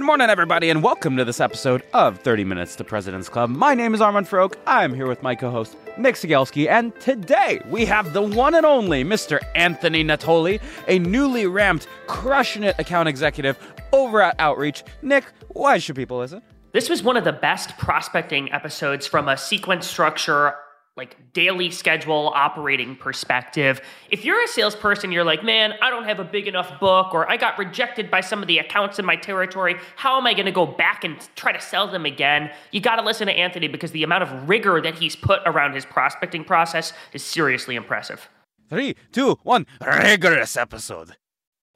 Good morning, everybody, and welcome to this episode of 30 Minutes to President's Club. My name is Armand Farrokh. I'm here with my co host, Nick Cegelski, and today we have the one and only Mr. Anthony Natoli, a newly ramped, crushing it account executive over at Outreach. Nick, why should people listen? This was one of the best prospecting episodes from a sequence structure like daily schedule operating perspective. If you're a salesperson, you're like, man, I don't have a big enough book, or I got rejected by some of the accounts in my territory. How am I going to go back and try to sell them again? You got to listen to Anthony because the amount of rigor that he's put around his prospecting process is seriously impressive. Three, two, one, rigorous episode.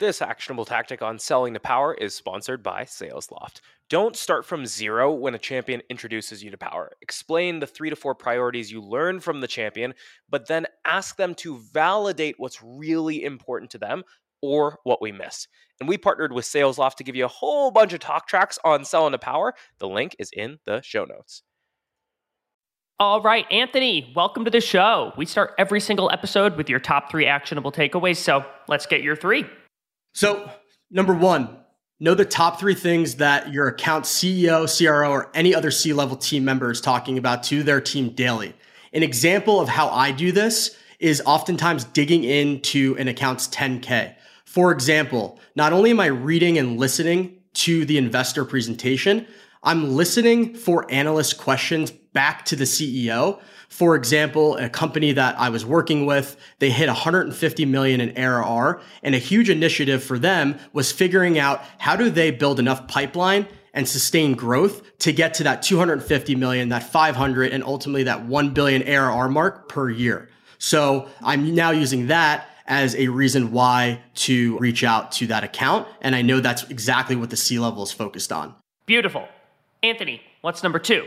This actionable tactic on selling to power is sponsored by SalesLoft. Don't start from zero when a champion introduces you to power. Explain the three to four priorities you learn from the champion, but then ask them to validate what's really important to them or what we missed. And we partnered with SalesLoft to give you a whole bunch of talk tracks on selling to power. The link is in the show notes. All right, Anthony, welcome to the show. We start every single episode with your top three actionable takeaways. So let's get your three. So, number one, know the top three things that your account CEO, CRO, or any other C level team member is talking about to their team daily. An example of how I do this is oftentimes digging into an account's 10K. For example, not only am I reading and listening to the investor presentation, I'm listening for analyst questions back to the CEO for example, a company that I was working with, they hit 150 million in ARR and a huge initiative for them was figuring out how do they build enough pipeline and sustain growth to get to that 250 million, that 500 and ultimately that 1 billion ARR mark per year. So I'm now using that as a reason why to reach out to that account. And I know that's exactly what the C level is focused on. Beautiful. Anthony, what's number two?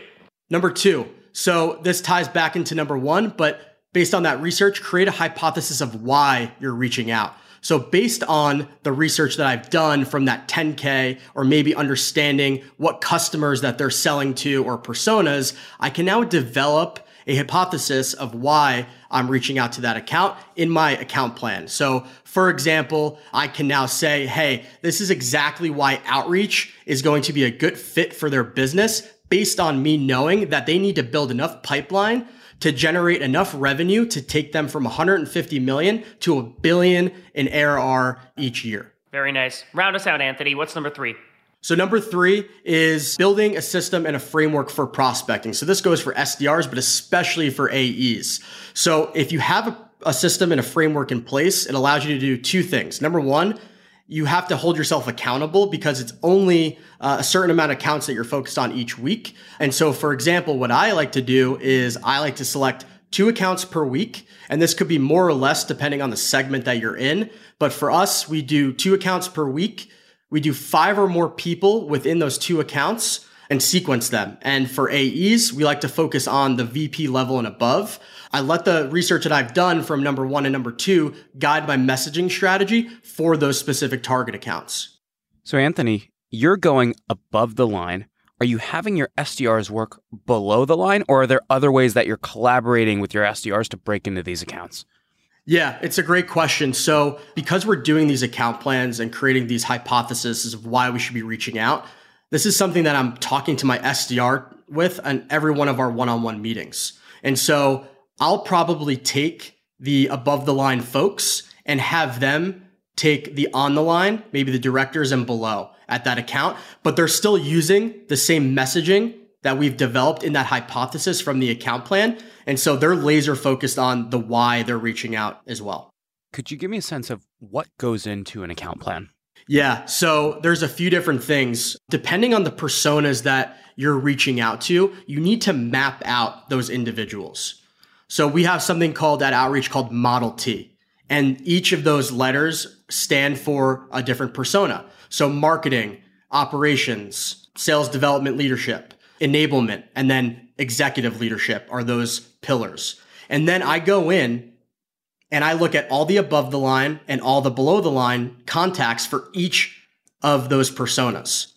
Number two, so this ties back into number one, but based on that research, create a hypothesis of why you're reaching out. So based on the research that I've done from that 10K or maybe understanding what customers that they're selling to or personas, I can now develop a hypothesis of why I'm reaching out to that account in my account plan. So for example, I can now say, Hey, this is exactly why outreach is going to be a good fit for their business based on me knowing that they need to build enough pipeline to generate enough revenue to take them from 150 million to a billion in ARR each year. Very nice. Round us out, Anthony. What's number three? So number three is building a system and a framework for prospecting. So this goes for SDRs, but especially for AEs. So if you have a, a system and a framework in place, it allows you to do two things. Number one, you have to hold yourself accountable because it's only uh, a certain amount of counts that you're focused on each week. And so, for example, what I like to do is I like to select two accounts per week. And this could be more or less depending on the segment that you're in. But for us, we do two accounts per week. We do five or more people within those two accounts and sequence them. And for AEs, we like to focus on the VP level and above. I let the research that I've done from number one and number two guide my messaging strategy for those specific target accounts. So, Anthony, you're going above the line. Are you having your SDRs work below the line, or are there other ways that you're collaborating with your SDRs to break into these accounts? Yeah, it's a great question. So, because we're doing these account plans and creating these hypotheses of why we should be reaching out, this is something that I'm talking to my SDR with on every one of our one on one meetings. And so, I'll probably take the above the line folks and have them take the on the line, maybe the directors and below at that account, but they're still using the same messaging that we've developed in that hypothesis from the account plan. And so they're laser focused on the why they're reaching out as well. Could you give me a sense of what goes into an account plan? Yeah. So there's a few different things. Depending on the personas that you're reaching out to, you need to map out those individuals. So we have something called at outreach called Model T. And each of those letters stand for a different persona. So marketing, operations, sales development leadership, enablement, and then executive leadership are those pillars. And then I go in and I look at all the above the line and all the below the line contacts for each of those personas.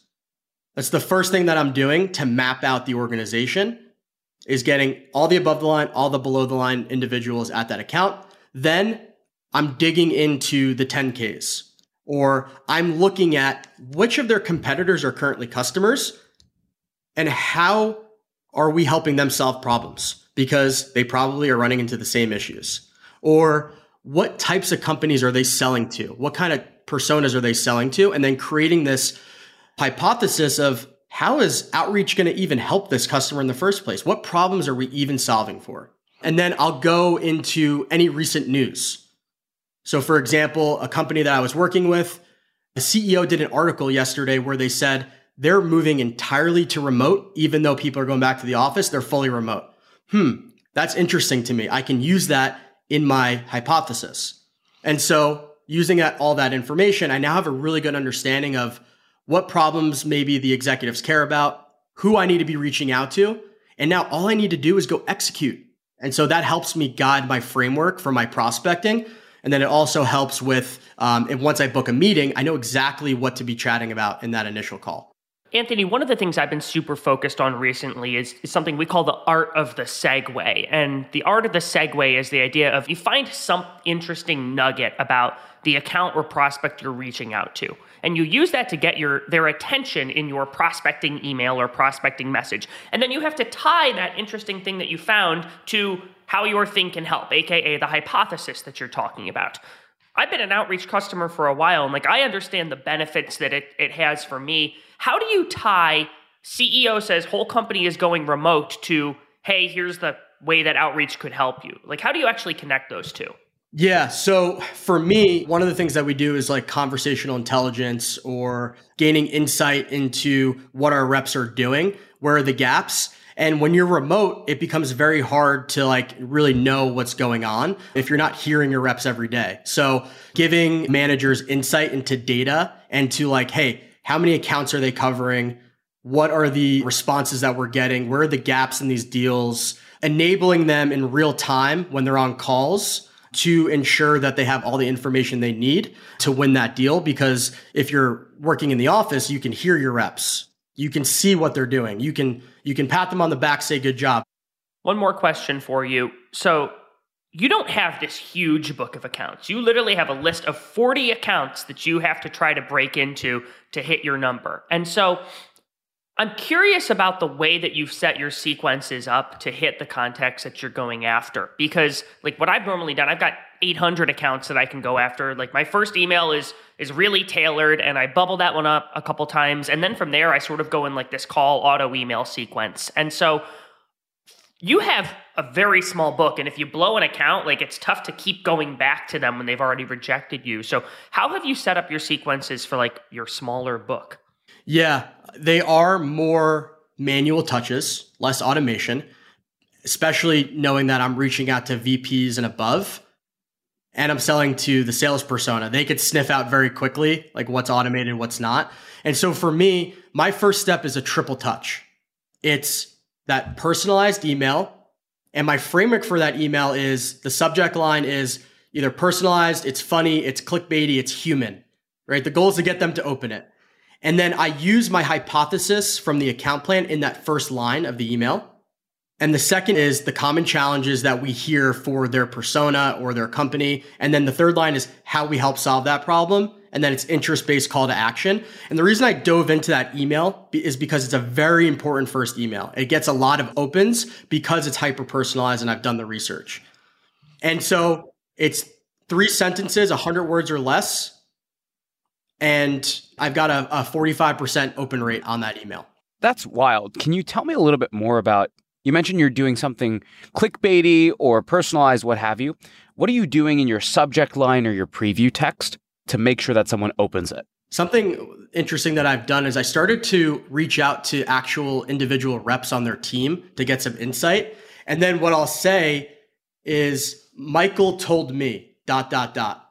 That's the first thing that I'm doing to map out the organization is getting all the above the line, all the below the line individuals at that account. Then I'm digging into the 10Ks or I'm looking at which of their competitors are currently customers and how are we helping them solve problems? Because they probably are running into the same issues. Or what types of companies are they selling to? What kind of personas are they selling to? And then creating this hypothesis of how is outreach going to even help this customer in the first place? What problems are we even solving for? And then i'll go into any recent news. So, for example, a company that I was working with, the CEO did an article yesterday where they said they're moving entirely to remote, even though people are going back to the office, they're fully remote. Hmm, that's interesting to me. I can use that in my hypothesis. And so, using all that information, I now have a really good understanding of what problems maybe the executives care about, who I need to be reaching out to. And now all I need to do is go execute. And so that helps me guide my framework for my prospecting and then it also helps with, um, and once I book a meeting, I know exactly what to be chatting about in that initial call. Anthony, one of the things I've been super focused on recently is, is, something we call the art of the segue. And the art of the segue is the idea of you find some interesting nugget about the account or prospect you're reaching out to. And you use that to get your their attention in your prospecting email or prospecting message. And then you have to tie that interesting thing that you found to how your thing can help, aka the hypothesis that you're talking about. I've been an outreach customer for a while and like I understand the benefits that it, it has for me. How do you tie CEO says whole company is going remote to, hey, here's the way that outreach could help you? Like how do you actually connect those two? Yeah. So for me, one of the things that we do is like conversational intelligence or gaining insight into what our reps are doing, where are the gaps. And when you're remote, it becomes very hard to like really know what's going on if you're not hearing your reps every day. So giving managers insight into data and to like, hey, how many accounts are they covering? What are the responses that we're getting? Where are the gaps in these deals? Enabling them in real time when they're on calls to ensure that they have all the information they need to win that deal. Because if you're working in the office, you can hear your reps. You can see what they're doing. You can you can pat them on the back, say good job. One more question for you. So you don't have this huge book of accounts. You literally have a list of 40 accounts that you have to try to break into to hit your number. And so I'm curious about the way that you've set your sequences up to hit the context that you're going after. Because, like, what I've normally done, I've got 800 accounts that I can go after. Like, my first email is is really tailored, and I bubble that one up a couple times, and then from there, I sort of go in like this call auto email sequence. And so, you have a very small book, and if you blow an account, like it's tough to keep going back to them when they've already rejected you. So, how have you set up your sequences for like your smaller book? Yeah, they are more manual touches, less automation. especially knowing that I'm reaching out to VPs and above and I'm selling to the sales persona. They could sniff out very quickly like what's automated, what's not. And so for me, my first step is a triple touch. It's that personalized email. And my framework for that email is the subject line is either personalized, it's funny, it's clickbaity, it's human, right? The goal is to get them to open it. And then I use my hypothesis from the account plan in that first line of the email. And the second is the common challenges that we hear for their persona or their company. And then the third line is how we help solve that problem. And then it's interest based call to action. And the reason I dove into that email is because it's a very important first email. It gets a lot of opens because it's hyper personalized and I've done the research. And so it's three sentences, 100 words or less. And I've got a, a 45% open rate on that email. That's wild. Can you tell me a little bit more about you mentioned you're doing something clickbaity or personalized, what have you. What are you doing in your subject line or your preview text to make sure that someone opens it? Something interesting that I've done is I started to reach out to actual individual reps on their team to get some insight. And then what I'll say is, Michael told me, dot, dot, dot.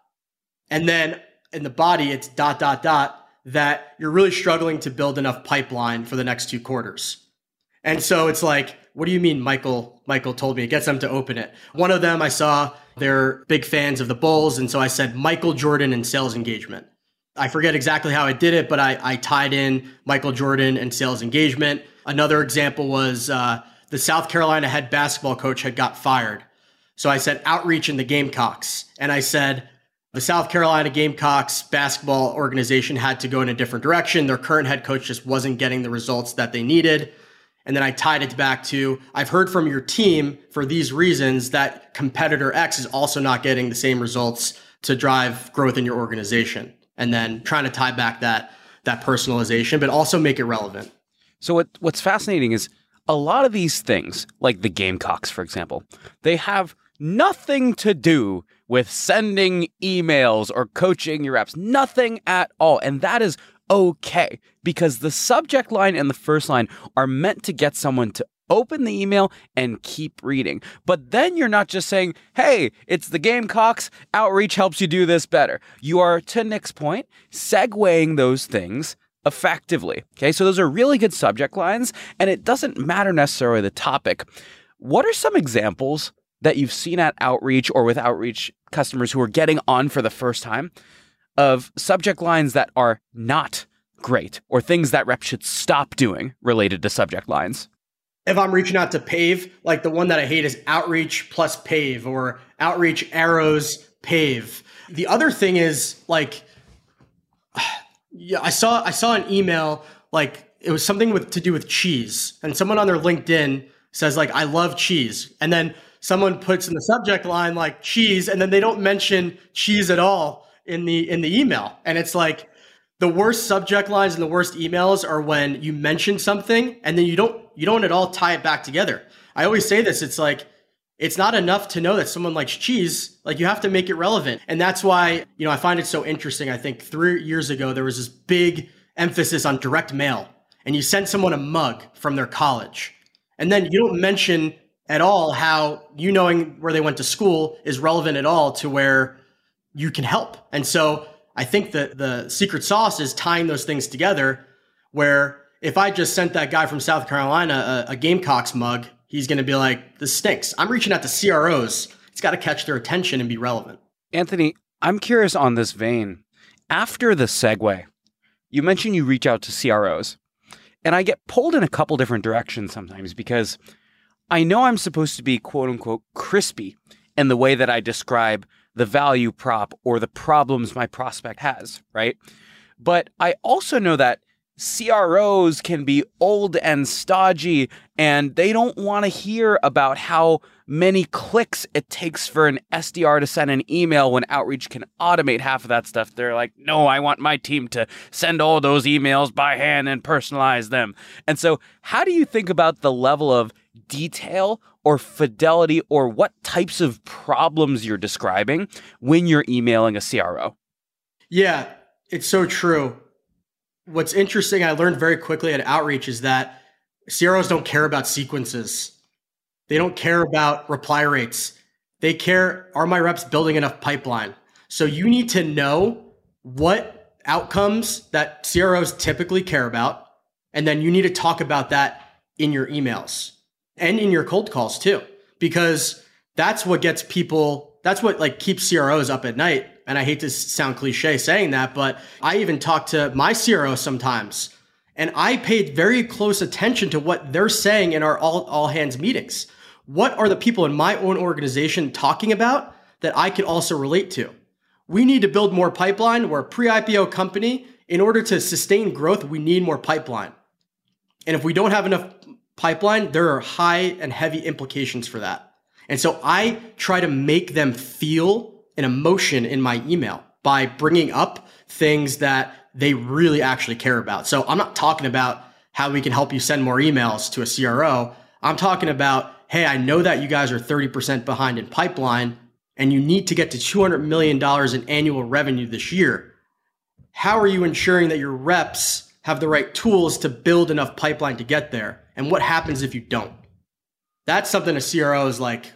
And then in the body, it's dot, dot, dot, that you're really struggling to build enough pipeline for the next two quarters. And so it's like, what do you mean Michael Michael told me? It gets them to open it. One of them I saw they're big fans of the Bulls, and so I said Michael Jordan and sales engagement. I forget exactly how I did it, but I, I tied in Michael Jordan and sales engagement. Another example was uh, the South Carolina head basketball coach had got fired. So I said outreach in the Gamecocks. And I said the South Carolina Gamecocks basketball organization had to go in a different direction. Their current head coach just wasn't getting the results that they needed. And then I tied it back to I've heard from your team for these reasons that competitor X is also not getting the same results to drive growth in your organization. And then trying to tie back that that personalization, but also make it relevant. So what what's fascinating is a lot of these things, like the Gamecocks, for example, they have nothing to do with sending emails or coaching your reps. Nothing at all. And that is okay because the subject line and the first line are meant to get someone to open the email and keep reading. But then you're not just saying, hey, it's the Gamecocks, outreach helps you do this better. You are, to Nick's point, segueing those things effectively. Okay, so those are really good subject lines, and it doesn't matter necessarily the topic. What are some examples that you've seen at outreach or with outreach customers who are getting on for the first time of subject lines that are not great or things that reps should stop doing related to subject lines? If I'm reaching out to pave, like the one that I hate is outreach plus pave or outreach arrows pave. The other thing is like, yeah, I saw I saw an email like it was something with to do with cheese, and someone on their LinkedIn says like I love cheese, and then someone puts in the subject line like cheese, and then they don't mention cheese at all in the in the email. And it's like the worst subject lines and the worst emails are when you mention something and then you don't you don't at all tie it back together. I always say this, it's like it's not enough to know that someone likes cheese. Like you have to make it relevant. And that's why, you know, I find it so interesting. I think three years ago, there was this big emphasis on direct mail and you send someone a mug from their college. And then you don't mention at all how you knowing where they went to school is relevant at all to where you can help. And so I think that the secret sauce is tying those things together where if I just sent that guy from South Carolina a, a Gamecocks mug, he's going to be like, this stinks. I'm reaching out to CROs. It's got to catch their attention and be relevant. Anthony, I'm curious on this vein. After the segue, you mentioned you reach out to CROs. And I get pulled in a couple different directions sometimes because I know I'm supposed to be quote unquote crispy in the way that I describe the value prop or the problems my prospect has, right? But I also know that CROs can be old and stodgy, and they don't want to hear about how many clicks it takes for an SDR to send an email when Outreach can automate half of that stuff. They're like, no, I want my team to send all those emails by hand and personalize them. And so, how do you think about the level of detail or fidelity or what types of problems you're describing when you're emailing a CRO. Yeah, it's so true. What's interesting, I learned very quickly at Outreach is that CROs don't care about sequences. They don't care about reply rates. They care, are my reps building enough pipeline? So you need to know what outcomes that CROs typically care about. And then you need to talk about that in your emails and in your cold calls too, because that's what gets people, that's what like keeps CROs up at night. And I hate to sound cliche saying that, but I even talk to my CRO sometimes and I paid very close attention to what they're saying in our all, all hands meetings. What are the people in my own organization talking about that I can also relate to? We need to build more pipeline. We're a pre IPO company. In order to sustain growth, we need more pipeline. And if we don't have enough pipeline, there are high and heavy implications for that. And so I try to make them feel an emotion in my email by bringing up things that they really actually care about. So I'm not talking about how we can help you send more emails to a CRO. I'm talking about, hey, I know that you guys are 30% behind in pipeline and you need to get to $200 million in annual revenue this year. How are you ensuring that your reps have the right tools to build enough pipeline to get there? And what happens if you don't? That's something a CRO is like,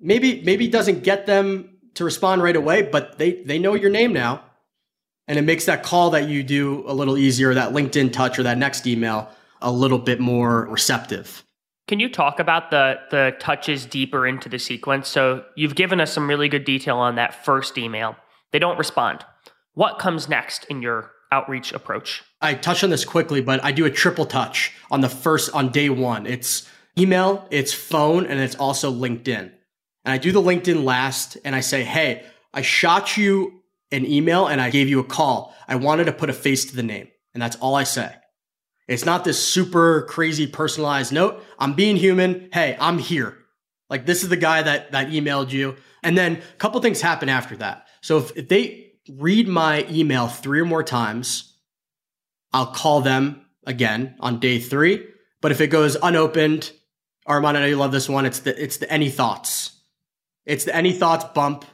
maybe, maybe doesn't get them to respond right away, but they, they know your name now. And it makes that call that you do a little easier, that LinkedIn touch or that next email a little bit more receptive. Can you talk about the the touches deeper into the sequence? So you've given us some really good detail on that first email. They don't respond. What comes next in your outreach approach? I touched on this quickly, but I do a triple touch on the first on day 1. It's email, it's phone, and it's also LinkedIn. And I do the LinkedIn last and I say, "Hey, I shot you an email and I gave you a call. I wanted to put a face to the name." And that's all I say. It's not this super crazy personalized note. I'm being human. Hey, I'm here. Like this is the guy that that emailed you. And then a couple things happen after that. So if, if they read my email three or more times, I'll call them again on day three. But if it goes unopened, Armand, I know you love this one. It's the it's the any thoughts. It's the any thoughts bump.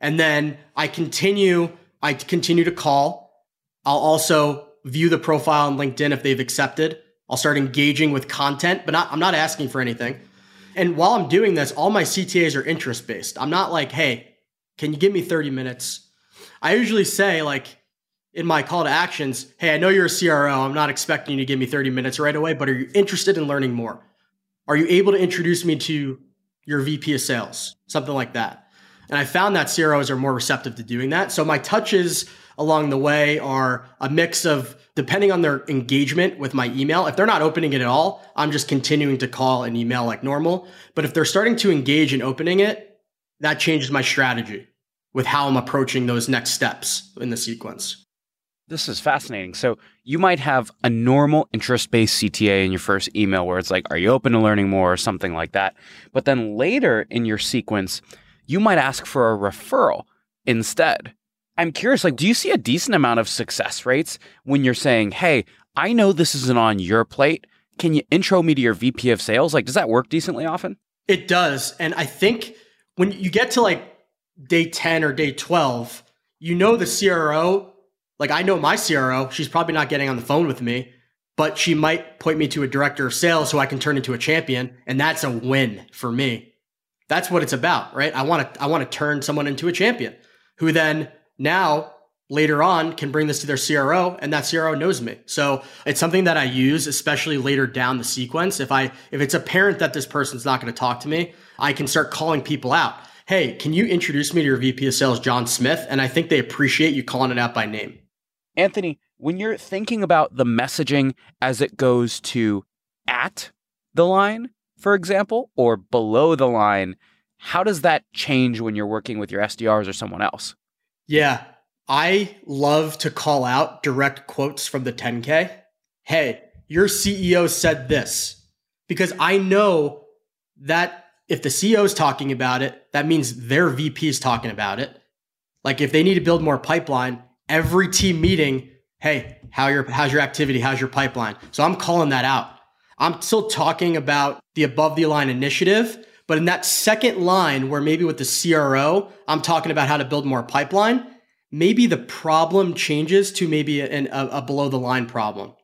And then I continue, I continue to call. I'll also view the profile on LinkedIn if they've accepted. I'll start engaging with content, but not, I'm not asking for anything. And while I'm doing this, all my CTAs are interest based. I'm not like, hey, can you give me 30 minutes? I usually say, like, in my call to actions, hey, I know you're a CRO. I'm not expecting you to give me 30 minutes right away, but are you interested in learning more? Are you able to introduce me to your VP of sales? Something like that. And I found that CROs are more receptive to doing that. So my touches along the way are a mix of depending on their engagement with my email. If they're not opening it at all, I'm just continuing to call and email like normal. But if they're starting to engage in opening it, that changes my strategy with how I'm approaching those next steps in the sequence. This is fascinating. So you might have a normal interest based CTA in your first email where it's like, are you open to learning more or something like that? But then later in your sequence, you might ask for a referral instead. I'm curious, like, do you see a decent amount of success rates when you're saying, hey, I know this isn't on your plate. Can you intro me to your VP of sales? Like, does that work decently often? It does. And I think when you get to like day 10 or day 12, you know the CRO. Like, I know my CRO, she's probably not getting on the phone with me, but she might point me to a director of sales who I can turn into a champion. And that's a win for me. That's what it's about, right? I want to, I want to turn someone into a champion who then now later on can bring this to their CRO and that CRO knows me. So it's something that I use, especially later down the sequence. If I, if it's apparent that this person's not going to talk to me, I can start calling people out. Hey, can you introduce me to your VP of sales, John Smith? And I think they appreciate you calling it out by name. Anthony, when you're thinking about the messaging as it goes to at the line, for example, or below the line, how does that change when you're working with your SDRs or someone else? Yeah. I love to call out direct quotes from the 10K. Hey, your CEO said this because I know that if the CEO is talking about it, that means their VP is talking about it. Like if they need to build more pipeline, every team meeting, hey, how your how's your activity? How's your pipeline? So I'm calling that out. I'm still talking about the above the line initiative, but in that second line, where maybe with the CRO, I'm talking about how to build more pipeline, maybe the problem changes to maybe a, a, a below the line problem.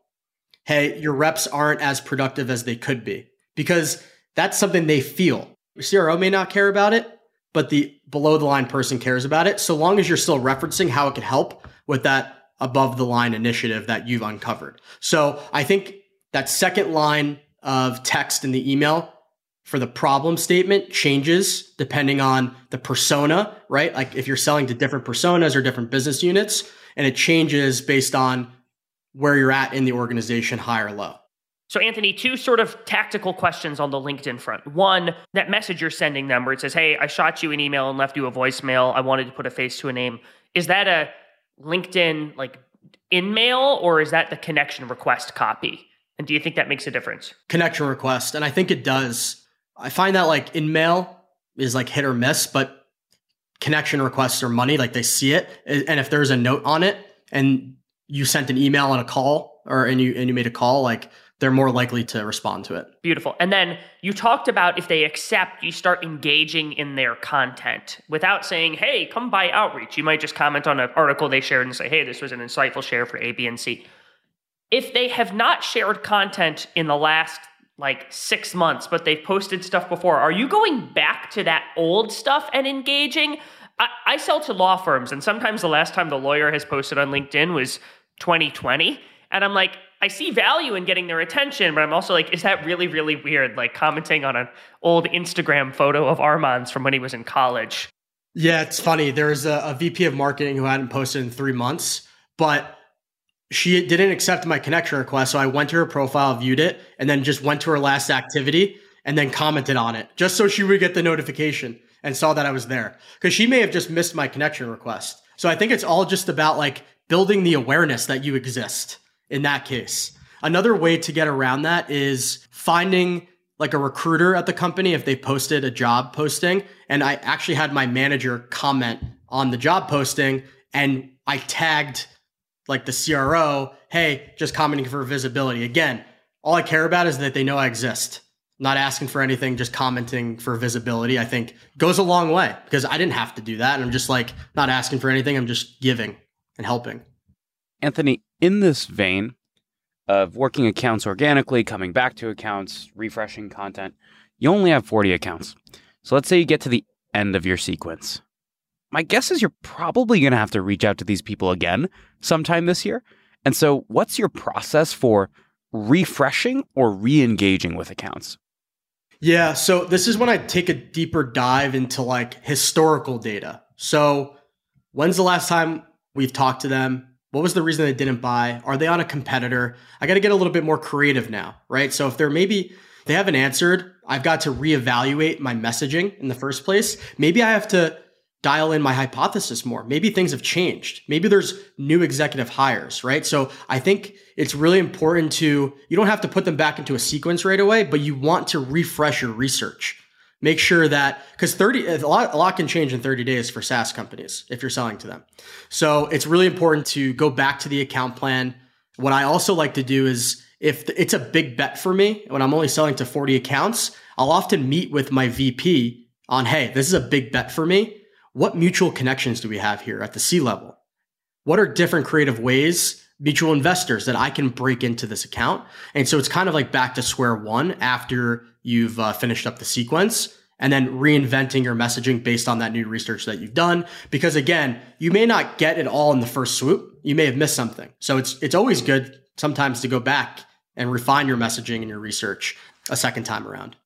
Hey, your reps aren't as productive as they could be. Because that's something they feel. Your CRO may not care about it, but the below the line person cares about it. So long as you're still referencing how it could help with that above the line initiative that you've uncovered. So I think that second line of text in the email for the problem statement changes depending on the persona, right? Like if you're selling to different personas or different business units, and it changes based on where you're at in the organization, high or low. So, Anthony, two sort of tactical questions on the LinkedIn front. One, that message you're sending them where it says, Hey, I shot you an email and left you a voicemail. I wanted to put a face to a name. Is that a LinkedIn like in mail or is that the connection request copy? And do you think that makes a difference? Connection request. And I think it does. I find that like in mail is like hit or miss, but connection requests are money. Like they see it. And if there's a note on it and you sent an email and a call or and you and you made a call, like they're more likely to respond to it. Beautiful. And then you talked about if they accept, you start engaging in their content without saying, hey, come by outreach. You might just comment on an article they shared and say, hey, this was an insightful share for A, B, and C. If they have not shared content in the last like six months, but they've posted stuff before. Are you going back to that old stuff and engaging? I, I, sell to law firms, and sometimes the last time the lawyer has posted on LinkedIn was 2020. And I'm like, I see value in getting their attention, but I'm also like, is that really, really weird? Like commenting on an old Instagram photo of Armand's from when he was in college. Yeah, it's funny. There's a, a VP of marketing who hadn't posted in three months, but she didn't accept my connection request. So I went to her profile, viewed it, and then just went to her last activity and then commented on it just so she would get the notification and saw that I was there. Because she may have just missed my connection request. So I think it's all just about like building the awareness that you exist in that case. Another way to get around that is finding like a recruiter at the company if they posted a job posting. And I actually had my manager comment on the job posting and I tagged like the CRO, hey, just commenting for visibility. Again, all I care about is that they know I exist. Not asking for anything, just commenting for visibility, I think goes a long way because I didn't have to do that. And I'm just like not asking for anything. I'm just giving and helping. Anthony, in this vein of working accounts organically, coming back to accounts, refreshing content, you only have 40 accounts. So let's say you get to the end of your sequence my guess is you're probably going to have to reach out to these people again sometime this year. And so, what's your process for refreshing or re engaging with accounts? Yeah, so this is when I take a deeper dive into like historical data. So, when's the last time we've talked to them? What was the reason they didn't buy? Are they on a competitor? I got to get a little bit more creative now, right? So, if they're maybe they haven't answered, I've got to reevaluate my messaging in the first place. Maybe I have to dial in my hypothesis more. Maybe things have changed. Maybe there's new executive hires, right? So I think it's really important to, you don't have to put them back into a sequence right away, but you want to refresh your research. Make sure that, because 30, a lot, a lot can change in 30 days for SaaS companies if you're selling to them. So it's really important to go back to the account plan. What I also like to do is if it's a big bet for me, when I'm only selling to 40 accounts, I'll often meet with my VP on, hey, this is a big bet for me what mutual connections do we have here at the C level? What are different creative ways, mutual investors that I can break into this account? And so it's kind of like back to square one after you've uh, finished up the sequence and then reinventing your messaging based on that new research that you've done. Because again, you may not get it all in the first swoop. You may have missed something. So it's, it's always good sometimes to go back and refine your messaging and your research a second time around.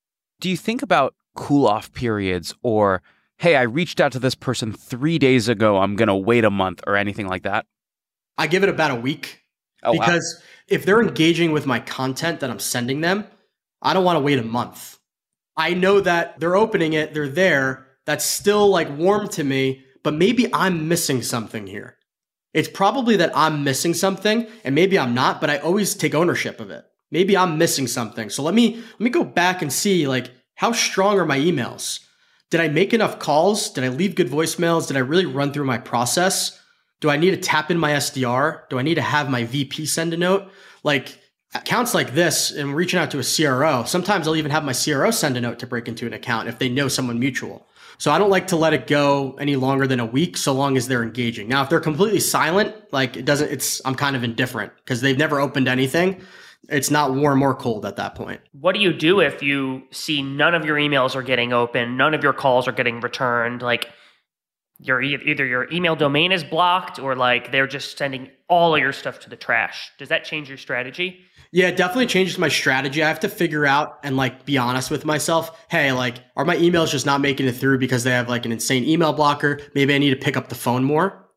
Do you think about cool off periods or hey, I reached out to this person three days ago. I'm going to wait a month or anything like that? I give it about a week oh, because wow. if they're engaging with my content that I'm sending them, I don't want to wait a month. I know that they're opening it, they're there. That's still like warm to me, but maybe I'm missing something here. It's probably that I'm missing something and maybe I'm not, but I always take ownership of it. Maybe I'm missing something. So let me let me go back and see like how strong are my emails? Did I make enough calls? Did I leave good voicemails? Did I really run through my process? Do I need to tap in my SDR? Do I need to have my VP send a note? Like accounts like this and reaching out to a CRO, sometimes I'll even have my CRO send a note to break into an account if they know someone mutual. So I don't like to let it go any longer than a week so long as they're engaging. Now, if they're completely silent, like it doesn't, it's, I'm kind of indifferent because they've never opened anything. It's not warm or cold at that point. What do you do if you see none of your emails are getting open, none of your calls are getting returned? Like, your either your email domain is blocked or like they're just sending all of your stuff to the trash. Does that change your strategy? Yeah, it definitely changes my strategy. I have to figure out and like be honest with myself. Hey, like, are my emails just not making it through because they have like an insane email blocker? Maybe I need to pick up the phone more.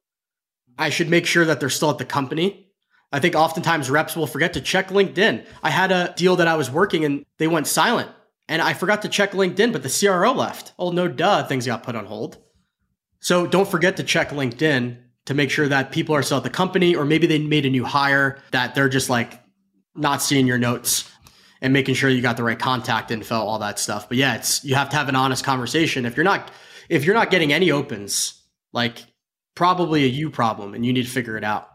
I should make sure that they're still at the company. I think oftentimes reps will forget to check LinkedIn. I had a deal that I was working and they went silent and I forgot to check LinkedIn, but the CRO left. Oh, no, duh, things got put on hold. So don't forget to check LinkedIn to make sure that people are still at the company or maybe they made a new hire that they're just like not seeing your notes and making sure you got the right contact info, all that stuff. But yeah, it's you have to have an honest conversation. If you're not if you're not getting any opens, like probably a you problem and you need to figure it out.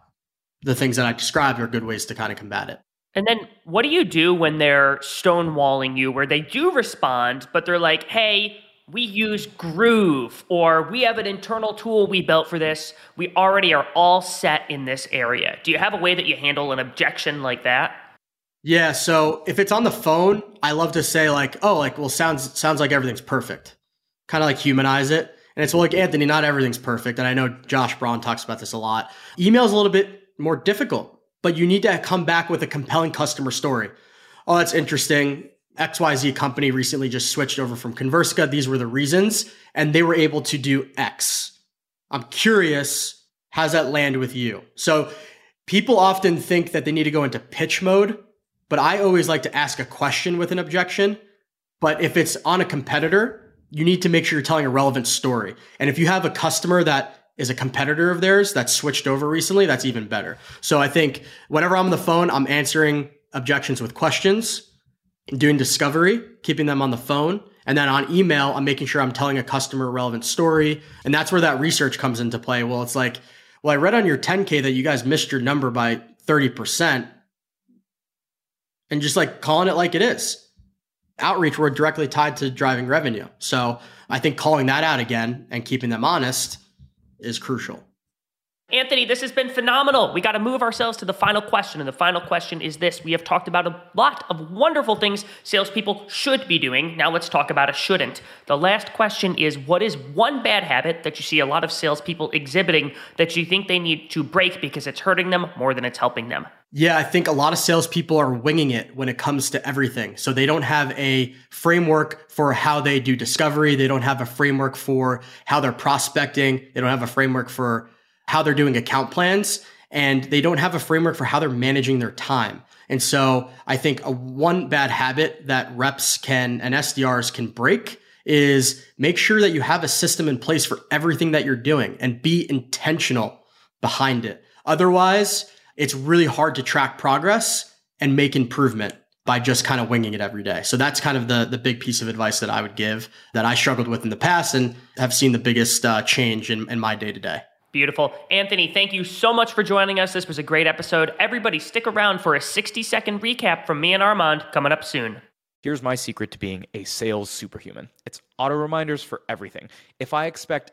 The things that I described are good ways to kind of combat it. And then what do you do when they're stonewalling you where they do respond, but they're like, hey, we use Groove, or we have an internal tool we built for this. We already are all set in this area. Do you have a way that you handle an objection like that? Yeah, so if it's on the phone, I love to say like, "Oh, like well sounds sounds like everything's perfect." Kind of like humanize it. And it's well, like Anthony, not everything's perfect, and I know Josh Braun talks about this a lot. Email is a little bit more difficult, but you need to come back with a compelling customer story. Oh, that's interesting. XYZ company recently just switched over from Conversica. These were the reasons, and they were able to do X. I'm curious, how's that land with you? So people often think that they need to go into pitch mode but I always like to ask a question with an objection. But if it's on a competitor, you need to make sure you're telling a relevant story. And if you have a customer that is a competitor of theirs that switched over recently, that's even better. So I think whenever I'm on the phone, I'm answering objections with questions, doing discovery, keeping them on the phone. And then on email, I'm making sure I'm telling a customer relevant story. And that's where that research comes into play. Well, it's like, well, I read on your 10K that you guys missed your number by 30% and just like calling it like it is. Outreach, we're directly tied to driving revenue. So I think calling that out again and keeping them honest is crucial. Anthony, this has been phenomenal. We got to move ourselves to the final question. And the final question is this We have talked about a lot of wonderful things salespeople should be doing. Now let's talk about a shouldn't. The last question is What is one bad habit that you see a lot of salespeople exhibiting that you think they need to break because it's hurting them more than it's helping them? Yeah, I think a lot of salespeople are winging it when it comes to everything. So they don't have a framework for how they do discovery. They don't have a framework for how they're prospecting. They don't have a framework for how they're doing account plans and they don't have a framework for how they're managing their time. And so I think a one bad habit that reps can and SDRs can break is make sure that you have a system in place for everything that you're doing and be intentional behind it. Otherwise, it's really hard to track progress and make improvement by just kind of winging it every day. So that's kind of the the big piece of advice that I would give that I struggled with in the past and have seen the biggest uh, change in, in my day to day. Beautiful. Anthony, thank you so much for joining us. This was a great episode. Everybody, stick around for a 60 second recap from me and Armand coming up soon. Here's my secret to being a sales superhuman it's auto reminders for everything. If I expect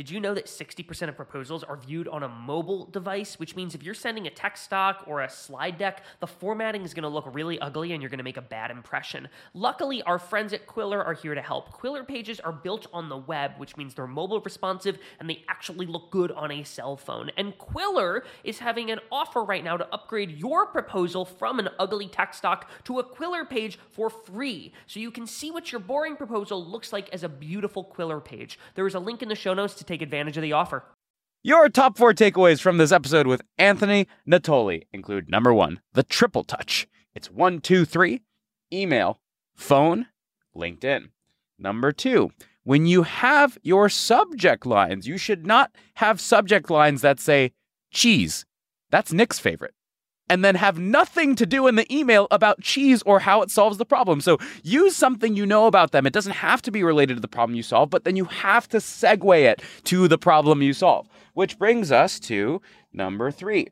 Did you know that 60% of proposals are viewed on a mobile device, which means if you're sending a text stock or a slide deck, the formatting is going to look really ugly and you're going to make a bad impression. Luckily, our friends at Qwilr are here to help. Qwilr pages are built on the web, which means they're mobile responsive and they actually look good on a cell phone. And Qwilr is having an offer right now to upgrade your proposal from an ugly text stock to a Qwilr page for free. So you can see what your boring proposal looks like as a beautiful Qwilr page. There is a link in the show notes to take advantage of the offer. Your top four takeaways from this episode with Anthony Natoli include number one, the triple touch. It's one, two, three, email, phone, LinkedIn. Number two, when you have your subject lines, you should not have subject lines that say cheese. That's Nick's favorite and then have nothing to do in the email about cheese or how it solves the problem. So use something you know about them. It doesn't have to be related to the problem you solve, but then you have to segue it to the problem you solve. Which brings us to number three.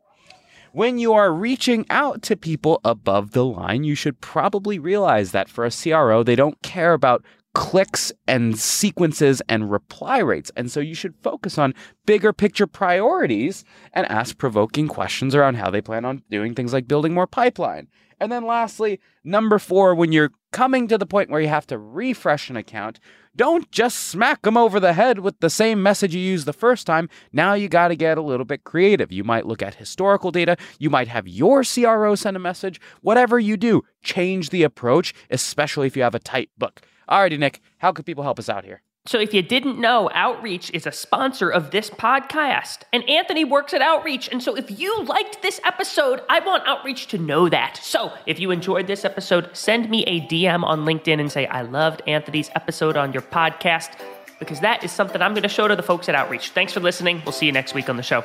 When you are reaching out to people above the line, you should probably realize that for a CRO, they don't care about clicks and sequences and reply rates. And so you should focus on bigger picture priorities and ask provoking questions around how they plan on doing things like building more pipeline. And then lastly, number four, when you're coming to the point where you have to refresh an account, don't just smack them over the head with the same message you used the first time. Now you got to get a little bit creative. You might look at historical data. You might have your CRO send a message. Whatever you do, change the approach, especially if you have a tight book. Alrighty, Nick, how can people help us out here? So, if you didn't know, Outreach is a sponsor of this podcast, and Anthony works at Outreach. And so, if you liked this episode, I want Outreach to know that. So, if you enjoyed this episode, send me a DM on LinkedIn and say, I loved Anthony's episode on your podcast, because that is something I'm going to show to the folks at Outreach. Thanks for listening. We'll see you next week on the show.